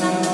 love.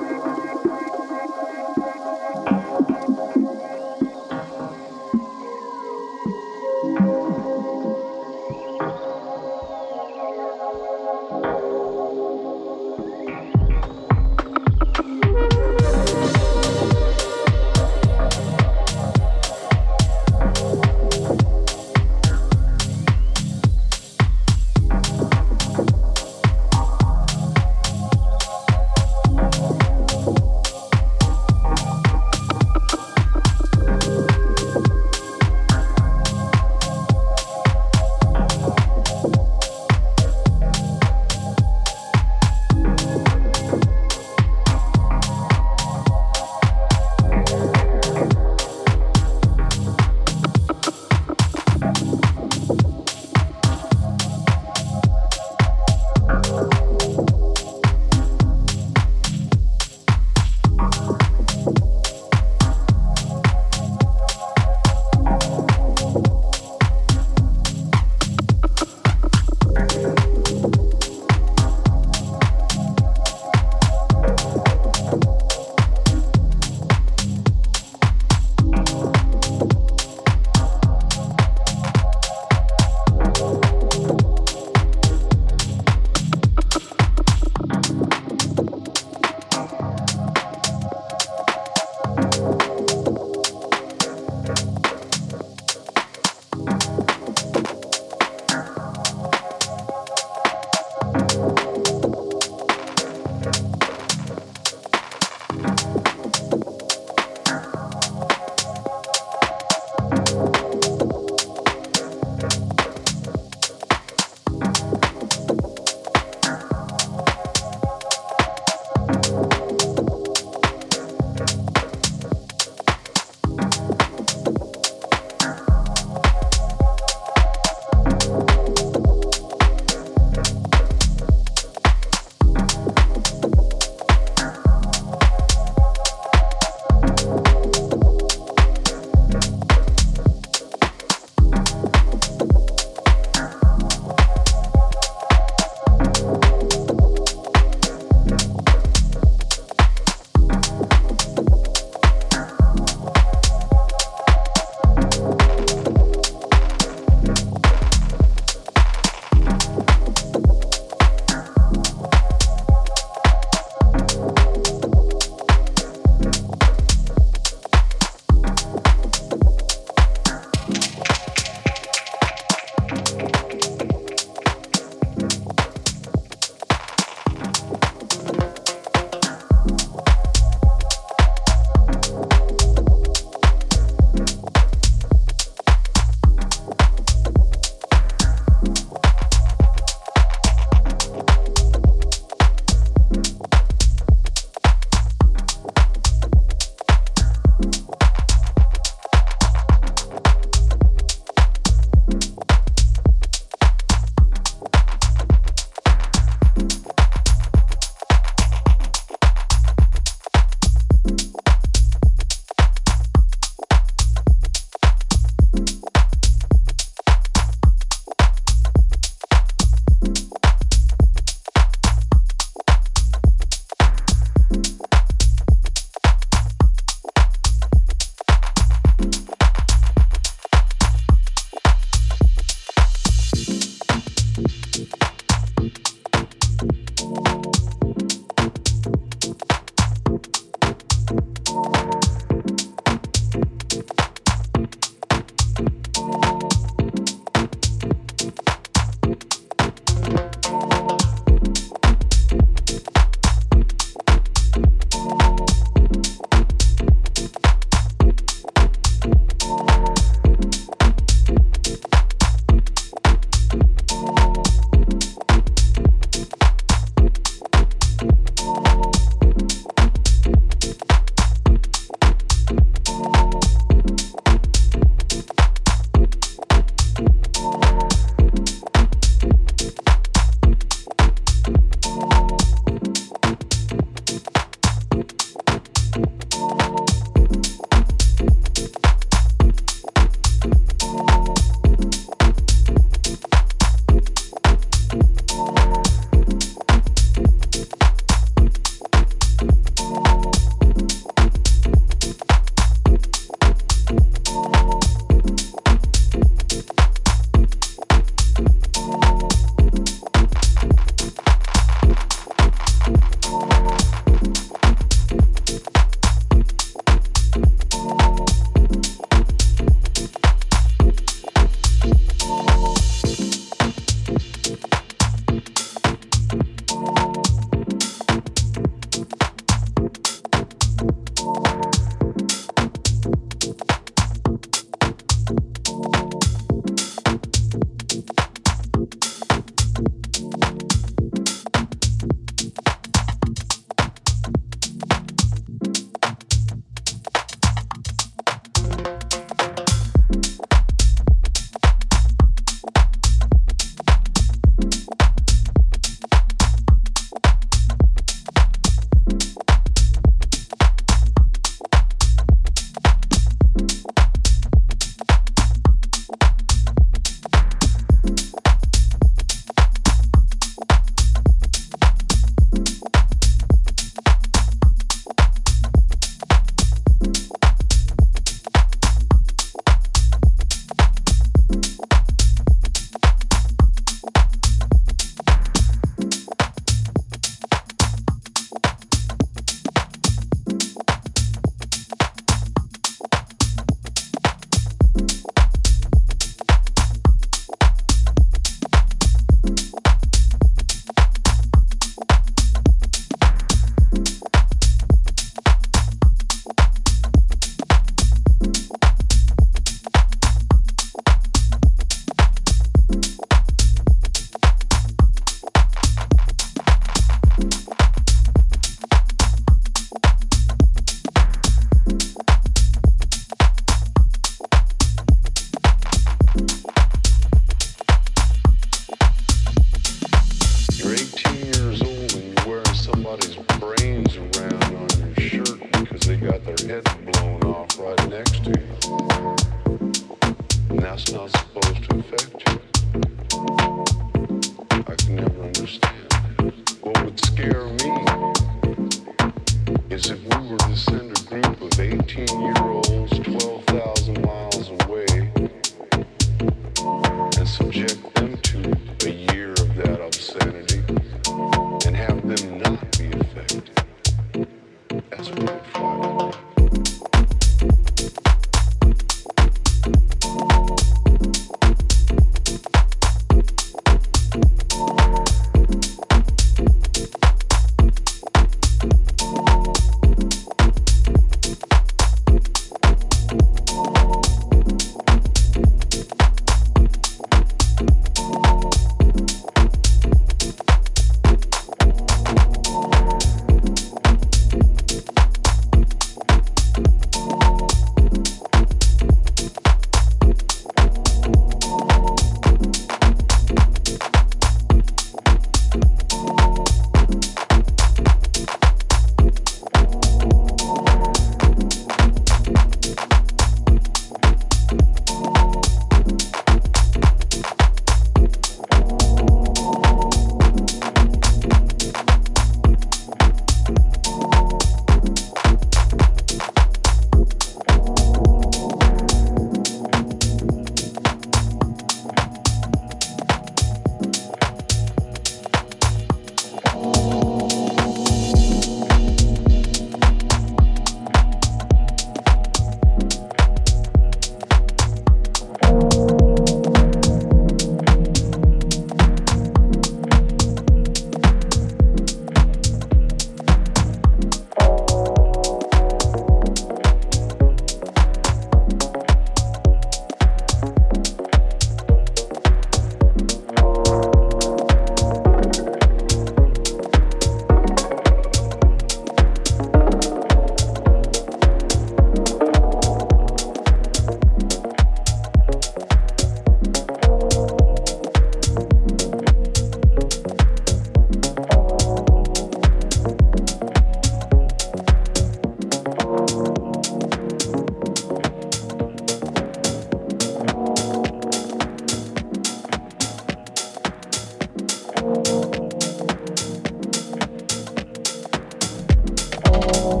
you.